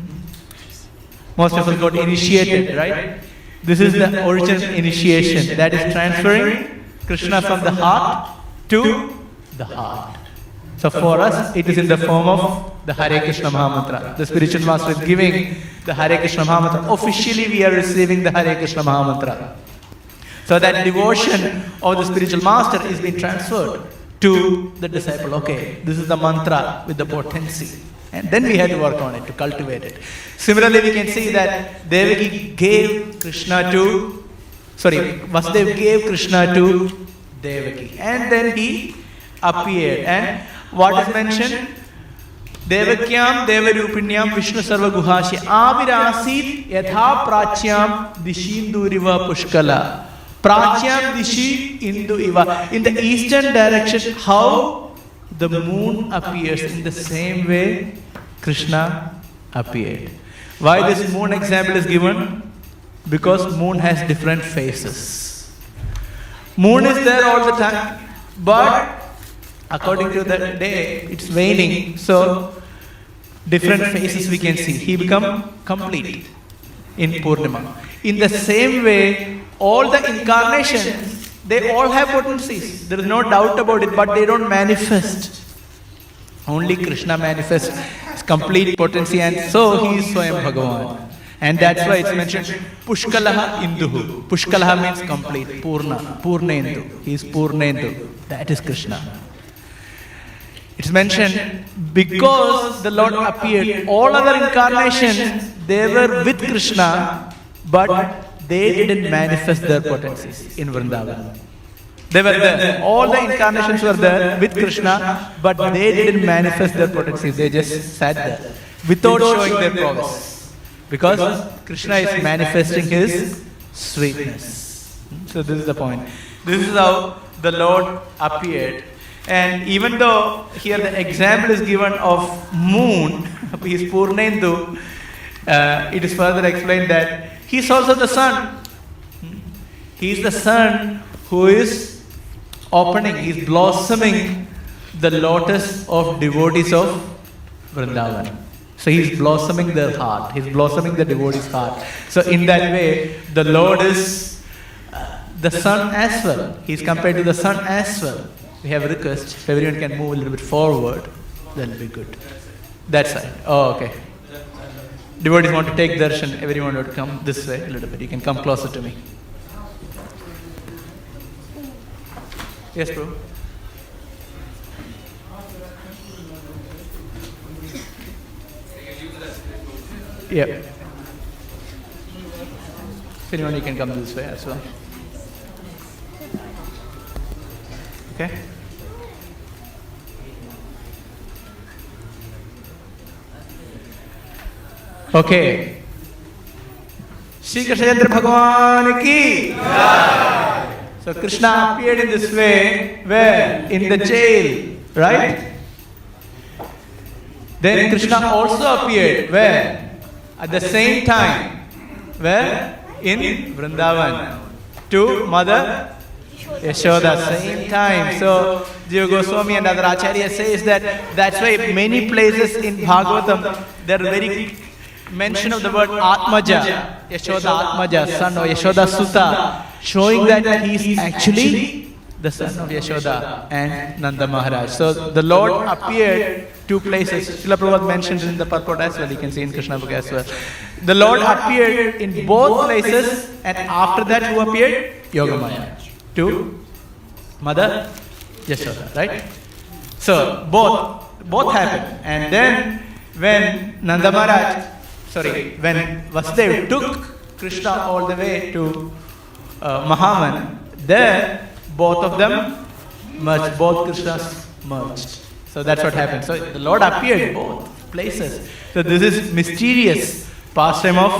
Most of us got initiated, right? This is the original initiation that is transferring Krishna from the heart to the heart. So for us, it is in the form of the Hare Krishna Mahamantra. The spiritual master is giving the Hare Krishna Mahamantra. Officially, we are receiving the Hare Krishna Mahamantra. So that devotion of the spiritual master is being transferred to the disciple. Okay, this is the mantra with the potency. And then we had to work on it, to cultivate it. Similarly, we can see that Devaki gave Krishna to, sorry, Vasudev gave Krishna to Devaki. And then he appeared. And what is mentioned? Devakyam Devarupinyam Vishnu Sarva Guhashi Avirasit Yatha Pracyam Dishinduriva Pushkala. Pracyam Dishi Indu Iva. In the eastern direction, how the moon appears in the same way Krishna appeared. Why this moon example is given? Because moon has different faces. Moon is there all the time, but according to the day, it's waning. So different faces we can see. He become complete in Purnima. In the same way, all the incarnations, they all have potencies. There is no doubt about it, but they don't manifest. Only Krishna manifests complete potency, and so he is Swayam Bhagavan. And that's why it's mentioned Pushkalaha Induhu. Pushkalaha means complete, Purna, Purnendu. He is Purnendu. That is Krishna. It's mentioned because the Lord appeared. All other incarnations, they were with Krishna, but they didn't manifest their potencies in Vrindavan. They were there. All the incarnations were there with Krishna, but they didn't manifest their potencies. They just sat there without showing their prowess. Because Krishna is manifesting his sweetness. Hmm, so, this is the point. This is how the Lord appeared. And even though here the example is given of moon, he [LAUGHS] is Purnendu, uh, it is further explained that he is also the sun. He is the sun who is opening, he is blossoming the lotus of devotees of Vrindavan. So he is blossoming their heart, he is blossoming the devotee's heart. So, in that way, the Lord is uh, the sun as well. He is compared to the sun as well. We have a request. If everyone can move a little bit forward, that will be good. That side. Oh, okay. Devotees want to take darshan. Everyone would come this way a little bit. You can come closer to me. Yes, bro. Yeah. If anyone, you can come this way as well. Okay. Okay. Shri Krishna Chandra Bhagavan ki. So Krishna appeared in this way where? In the jail, right? Then Krishna also appeared where? At the same time. Where? In Vrindavan. To Mother Yashoda, same time. So Jiva Goswami and other acharyas says that that's why many places in Bhagavatam they're very mention of the word Atmaja, Yashoda Atmaja, son of Yashoda Sutta, showing that he is actually the son of Yashoda and Nanda Maharaj. So the Lord appeared two places. Srila Prabhupada mentioned in the purport as well, you can see in Krishna book as well. The Lord appeared in both places and after that who appeared? Yogamaya. To Mother Yashoda, right? So both both happened. And then when Nanda Maharaj, sorry, when Vasudev took Krishna all the way to uh, Mahavan, there both of them merged, both Krishnas merged. So that's what happened. So the Lord appeared in both places. So this is mysterious pastime of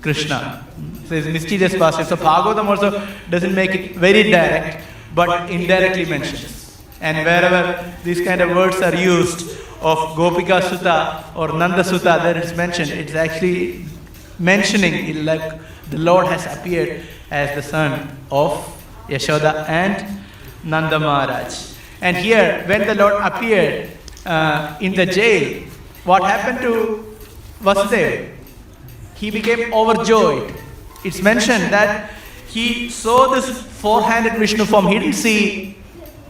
Krishna. So it's mysterious pastime. So Bhagavatam also doesn't make it very direct, but indirectly mentions. And wherever these kind of words are used of Gopika Sutta or Nanda Sutta, there it's mentioned, it's actually mentioning like the Lord has appeared as the son of Yashoda and Nanda Maharaj. And here, when the Lord appeared uh, in the jail, what happened to Vasudev? He became overjoyed. It's mentioned that he saw this four-handed Vishnu form. He didn't see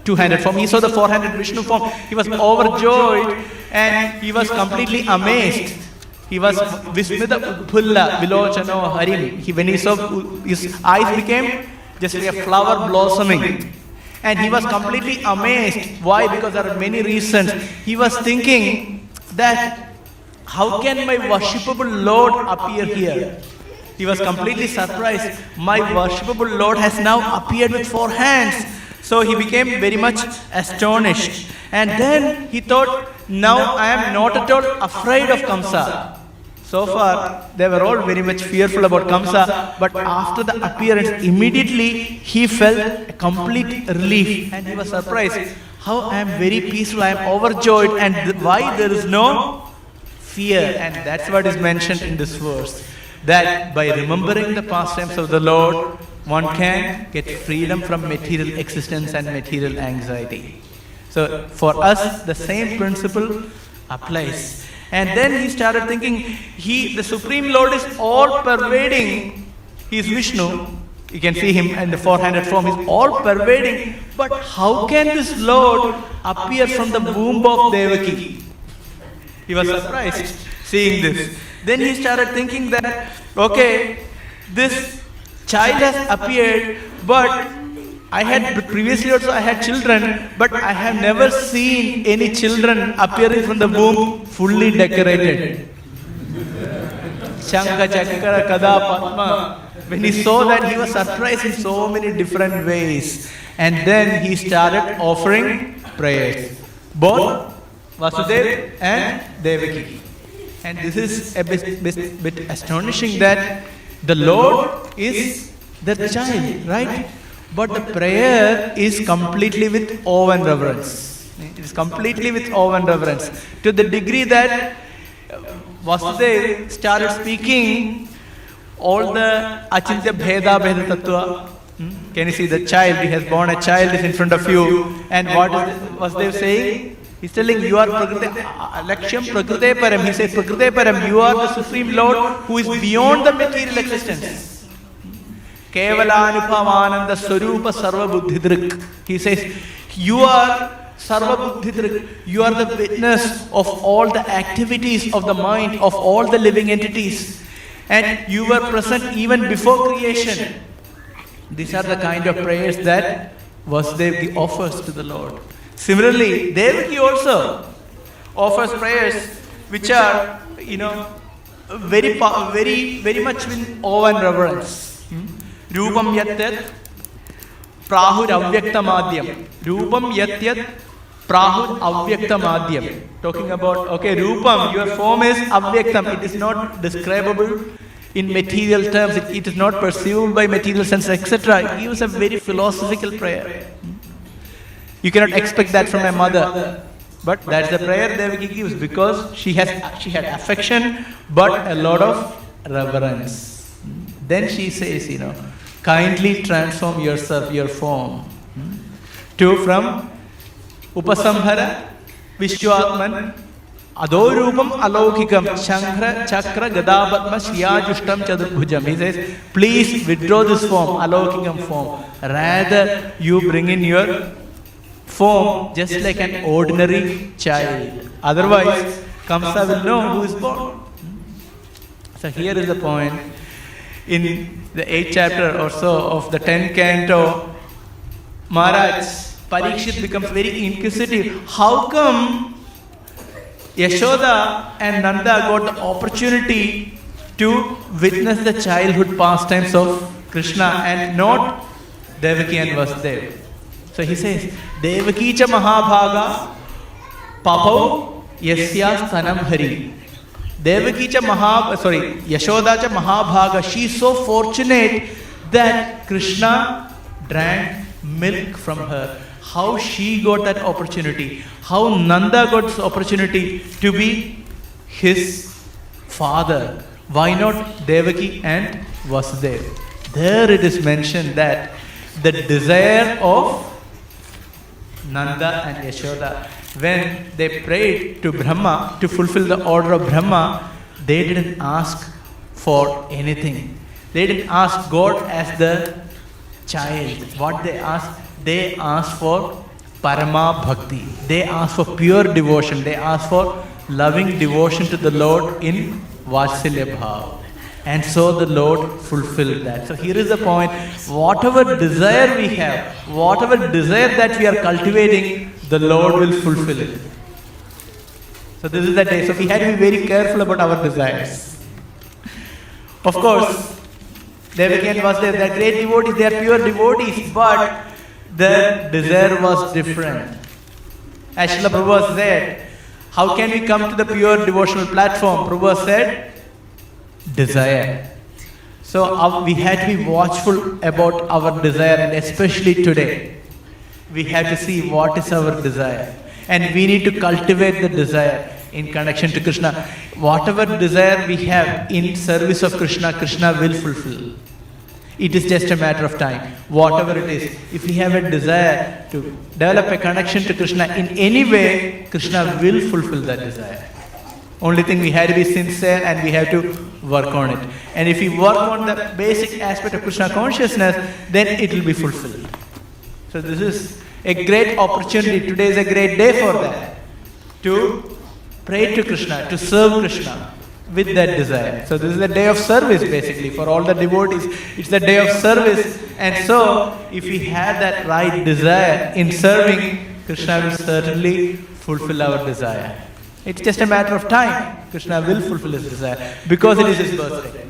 two-handed form. He saw the four-handed Vishnu form. He was overjoyed and he was completely amazed. He was Vismita Pulla Vilochano Harim. He, when he saw his eyes became just like a flower blossoming. And he was completely amazed. Why? Because there are many reasons. He was thinking that how can my worshipable Lord appear here? He was completely surprised. My worshipable Lord has now appeared with four hands. So he became very much astonished. And then he thought, now I am not at all afraid of Kamsa. So far, they were all very much fearful about Kamsa, but after the appearance, immediately he felt a complete relief and he was surprised. How I am very peaceful, I am overjoyed, and why there is no fear? And that's what is mentioned in this verse. That by remembering the pastimes of the Lord, one can get freedom from material existence and material anxiety. So for us, the same principle applies. And then he started thinking, he, the Supreme Lord is all pervading. He is Vishnu. You can see him in the four-handed form. He's all pervading. But how can this Lord appear from the womb of Devaki? He was surprised seeing this. Then he started thinking that, okay, this child has appeared, but I had previously also I had children, but I have never seen any children appearing from the womb fully decorated. Shankha, Chakra, Gada, Padma. When he saw that, he was surprised in so many different ways. And then he started offering prayers. Both Vasudev and Devaki. And this is a bit, bit, bit astonishing that the Lord is the child, right? But the prayer is completely with awe and reverence. It is completely with awe and reverence. To the degree that Vasudev started speaking all the Achintya Bheda Bheda Tattva. Hmm? Can you see the child? He has born a child is in front of you. And what is Vasudev saying? He's telling you are Prakriti, Laksham Prakriti Param. He says Prakriti Param. You are the Supreme Lord who is beyond the material existence. Kevalanuphamananda Swarupa Sarva Buddhidrik. He says, You are Sarva Buddhidrik. You are the witness of all the activities of the mind of all the living entities. And you were present even before creation. These are the kind of prayers that Vasudev offers to the Lord. Similarly, Devaki also offers prayers which are, you know, very, very, very much with awe and reverence. Hmm? Rupam yat yat prahur avyakta madhyam. Rupam yat yat prahur avyakta madhyam. Talking about, okay, Rupam, your form is avyaktam. It is not describable in material terms. It, it is not perceived by material sense, etc. It gives a very philosophical prayer. You cannot expect that from a mother. But that's the prayer Devaki gives because she has she had affection but a lot of reverence. Then she says, you know, kindly transform yourself, your form. Hmm? To from Upasamhara Vishwatman Adorupam Alaukikam Shankra Chakra Gadapatma Shriyajushtam Chaturbhujam. He says, please withdraw this form, Alaukikam form. Rather, you bring in your form just like an ordinary child. Otherwise, Kamsa will know who is born. So here is the point. In the eighth chapter or so of the tenth canto, Maharaj Parikshit becomes very inquisitive. How come Yashoda and Nanda got the opportunity to witness the childhood pastimes of Krishna and not Devaki and Vasudeva? So he says, Devaki cha Mahabhaga papau yasya stanam hari. Devaki cha Mahab, sorry, Yashoda cha Mahabhaga, she is so fortunate that Krishna drank milk from her. How she got that opportunity, how Nanda got this opportunity to be his father. Why not Devaki and Vasudeva? There it is mentioned that the desire of Nanda and Yashoda, when they prayed to Brahma to fulfill the order of Brahma, they didn't ask for anything. They didn't ask God as the child. What they asked, they asked for Parama Bhakti. They asked for pure devotion. They asked for loving devotion to the Lord in Vatsalya Bhav. And so the Lord fulfilled that. So here is the point. Whatever desire we have, whatever desire that we are cultivating, the Lord will fulfill it. So this is the day. So we have to be very careful about our desires. Of course, Devaki and Vasudeva, they are great devotees, they are pure devotees, but their desire was different. As Srila Prabhupada said, how can we come to the pure devotional platform? Prabhupada said, desire. So uh, we had to be watchful about our desire, and especially today, we have to see what is our desire, and we need to cultivate the desire in connection to Krishna. Whatever desire we have in service of Krishna, Krishna will fulfill. It is just a matter of time. Whatever it is, if we have a desire to develop a connection to Krishna in any way, Krishna will fulfill that desire. Only thing we have to be sincere and we have to work on it. And if we work on the basic aspect of Krishna consciousness, then it will be fulfilled. So this is a great opportunity. Today is a great day for that. To pray to Krishna, to serve Krishna with that desire. So this is the day of service basically for all the devotees. It's the day of service. And so if we have that right desire in serving, Krishna will certainly fulfill our desire. It's just a matter of time. Krishna will fulfill his desire because it is his birthday.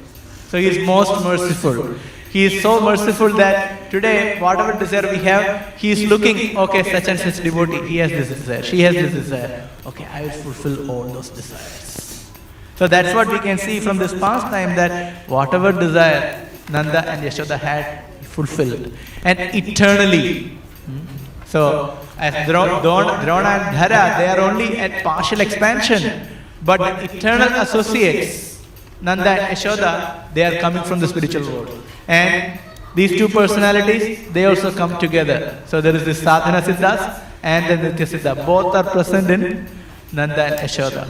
So he is most merciful. He is so merciful that today, whatever desire we have, he is looking, okay, such and such devotee, he has this desire, she has this desire. Okay, I will fulfill all those desires. So that's what we can see from this past time that whatever desire Nanda and Yashoda had, fulfilled. And eternally. hmm, So, as Dro- Don- Drona and Dhara, they are only at partial expansion. But eternal associates, Nanda and Yashoda, they are coming from the spiritual world. And these two personalities, they also come together. So there is this Sadhana Siddhas and the Nitya Siddha. Both are present in Nanda and Yashoda.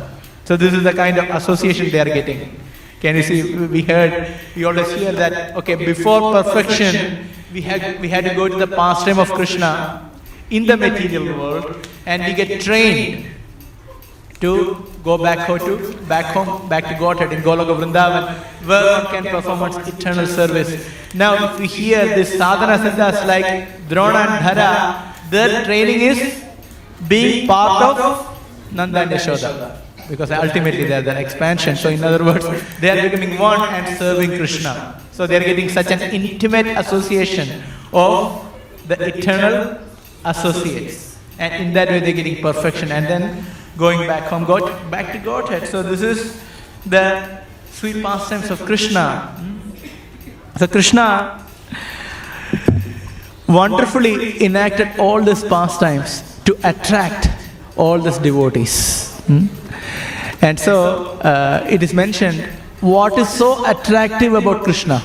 So this is the kind of association they are getting. Can you see? We heard, we always hear that, okay, before perfection, we had, we had to go to the pastime of Krishna in the material world and we get trained to go back home to back home, back to Godhead in Goloka Vrindavan, where one can perform one's eternal service. Now, if we hear this sadhana siddhas like Drona and Dhara, their training is being part of Nanda and Yashoda. because ultimately they are the expansion. So, in other words, they are becoming one and serving Krishna. So, they are getting such an intimate association of the eternal associates, and in that way, they're getting perfection and then going back home, God, back to Godhead. So, this is the sweet pastimes of Krishna. So, Krishna wonderfully enacted all these pastimes to attract all these devotees. Hmm? And so uh, it is mentioned what is so attractive about Krishna.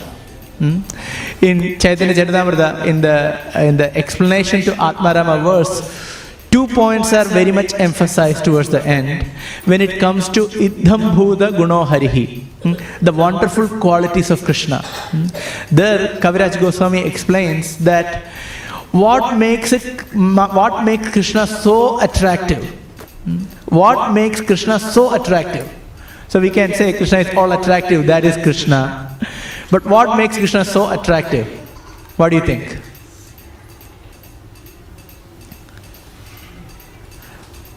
In Chaitanya Charitamrita, in the, in the explanation to Atmarama verse, two points are very much emphasized towards the end when it comes to Idham Bhuda Guno Harihi, the wonderful qualities of Krishna. There, Kaviraj Goswami explains that what makes it, what makes Krishna so attractive? What makes Krishna so attractive? So we can say Krishna is all attractive, that is Krishna. But what makes Krishna so attractive? What do you think?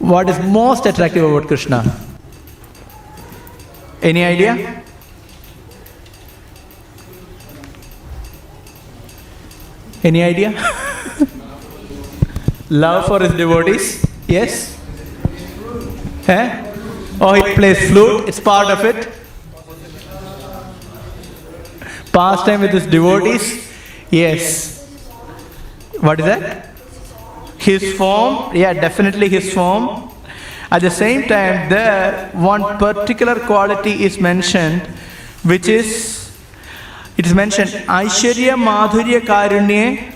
What is most attractive about Krishna? Any idea? Any idea? [LAUGHS] Love for his devotees? Yes? Eh? Oh, he plays flute, it's part of it. Pastime with his devotees? Yes. What is that? His form? Yeah, definitely his form. At the same time, there one particular quality is mentioned, which is it is mentioned Aishwarya Madhurya Karunye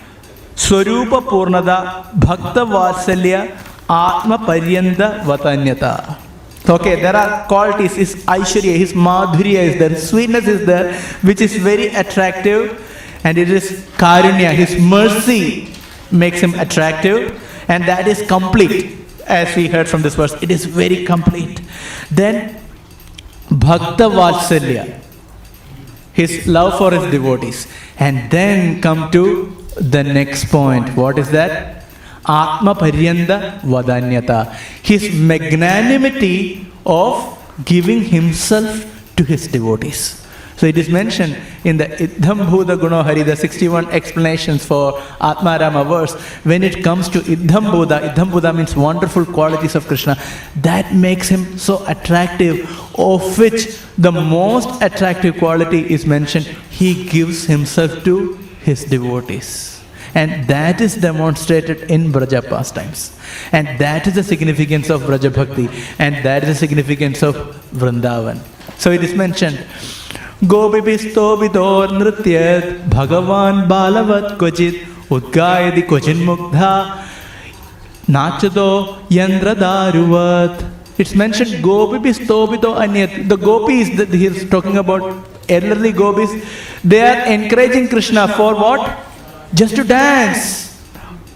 Swarupa Purnada Bhakta Vatsalya Atma Paryanda Vatanyata. Okay, there are qualities. His Aishwarya, his Madhurya is there, sweetness is there, which is very attractive, and it is Karunya, his mercy makes him attractive, and that is complete. As we heard from this verse, it is very complete. Then Bhakta Vatsalya, his love for his devotees. And then come to the next point. What is that? Paryanda Vadanyata. His magnanimity of giving himself to his devotees. So it is mentioned in the Idham Bhuda Gunohari, the 61 explanations for Atma Rama verse, when it comes to Idham Bhuda, Idham Bhuda means wonderful qualities of Krishna, that makes him so attractive, of which the most attractive quality is mentioned, he gives himself to his devotees. And that is demonstrated in Braja pastimes. And that is the significance of Braja Bhakti. And that is the significance of Vrindavan. So it is mentioned. गोपिभिस्तोभितोर्नृत्य भगवान् बालवत् क्वचित् उद्गायति क्वचिन्मुग्धा नाचतो यन्द्रदारुवत् It's mentioned Gopipistobito Anyat. The gopis that he is talking about, elderly gopis, they are encouraging Krishna for what? Just to dance.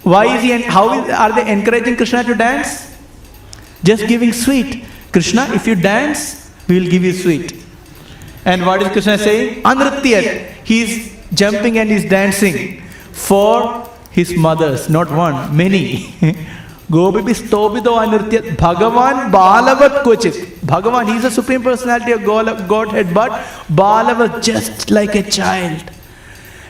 Why is he, en- how is, are they encouraging Krishna to dance? Just giving sweet. Krishna, if you dance, we will give you sweet. And what is Krishna saying? Anrityat. He is jumping and he is dancing for his mothers, not one, many. [LAUGHS] Gopipi stobido anrityat. Bhagavan balavat kochit. Bhagavan, he is the supreme personality of Godhead, but balavat just like a child.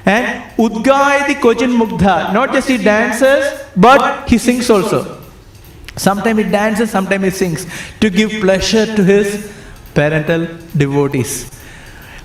And Udgayati Kochin Mugdha. Not just he dances, but he sings also. Sometimes he dances, sometimes he sings to give pleasure to his parental devotees.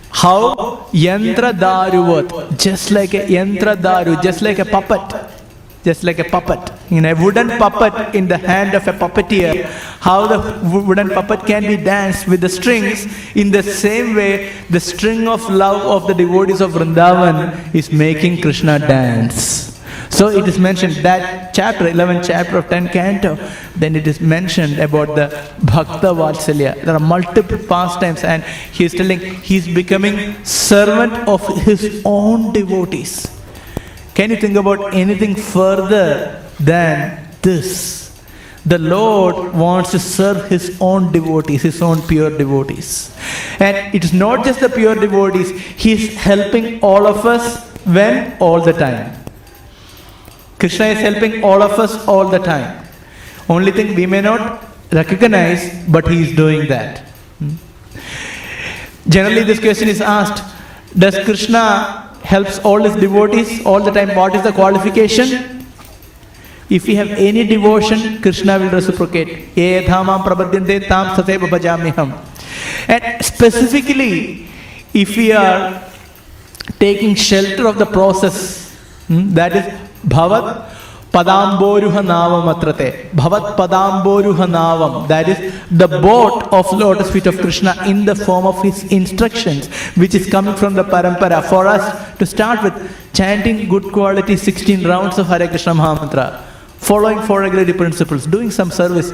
How Yantra Daruvat, just like a Yantra Daru, just like a puppet, just like a puppet, in a wooden puppet in the hand of a puppeteer, how the wooden puppet can be danced with the strings, in the same way, the string of love of the devotees of Vrindavan is making Krishna dance. So it is mentioned that chapter, 11 chapter of 10 canto, then it is mentioned about the Bhakta Vatsalya. There are multiple pastimes and he is telling he is becoming servant of his own devotees. Can you think about anything further than this? The Lord wants to serve His own devotees, His own pure devotees. And it is not just the pure devotees, He is helping all of us when? All the time. Krishna is helping all of us all the time. Only thing we may not recognize, but he is doing that. Hmm? Generally, this question is asked Does Krishna helps all his devotees all the time? What is the qualification? If we have any devotion, Krishna will reciprocate. And specifically, if we are taking shelter of the process, hmm, that is bhavat padamboruha navam atrate. Bhavat padamboruha navam. That is the boat of lotus feet of Krishna in the form of his instructions, which is coming from the parampara. For us to start with chanting good quality 16 rounds of Hare Krishna Mahamantra. Following four regularity principles, doing some service.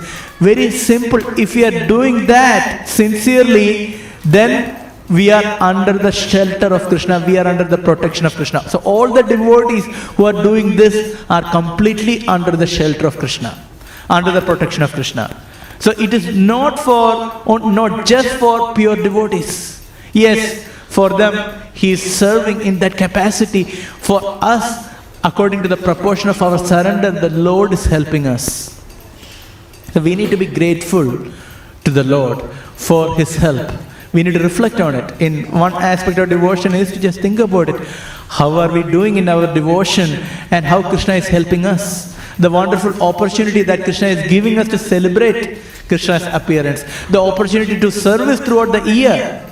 Very simple. If we are doing that sincerely, then we are under the shelter of Krishna, we are under the protection of Krishna. So, all the devotees who are doing this are completely under the shelter of Krishna, under the protection of Krishna. So, it is not for, not just for pure devotees. Yes, for them, He is serving in that capacity. For us, according to the proportion of our surrender, the Lord is helping us. So, we need to be grateful to the Lord for His help we need to reflect on it. In one aspect of devotion is to just think about it. How are we doing in our devotion and how Krishna is helping us? The wonderful opportunity that Krishna is giving us to celebrate Krishna's appearance, the opportunity to service throughout the year.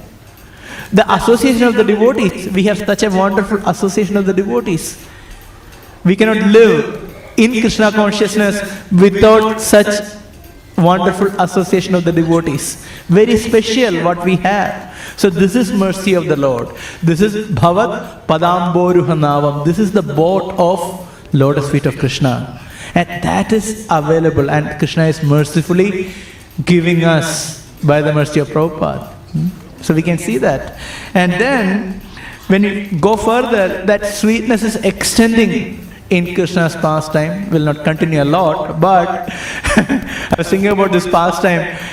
The association of the devotees, we have such a wonderful association of the devotees. We cannot live in Krishna consciousness without such wonderful association of the devotees. Very special what we have. So this is mercy of the Lord. This is Bhavat Padamboruhanavam. This is the boat of lotus feet of Krishna. And that is available and Krishna is mercifully giving us by the mercy of Prabhupada. Hmm? So we can see that. And then when you go further, that sweetness is extending in Krishna's pastime. Will not continue a lot, but [LAUGHS] I was thinking about this pastime.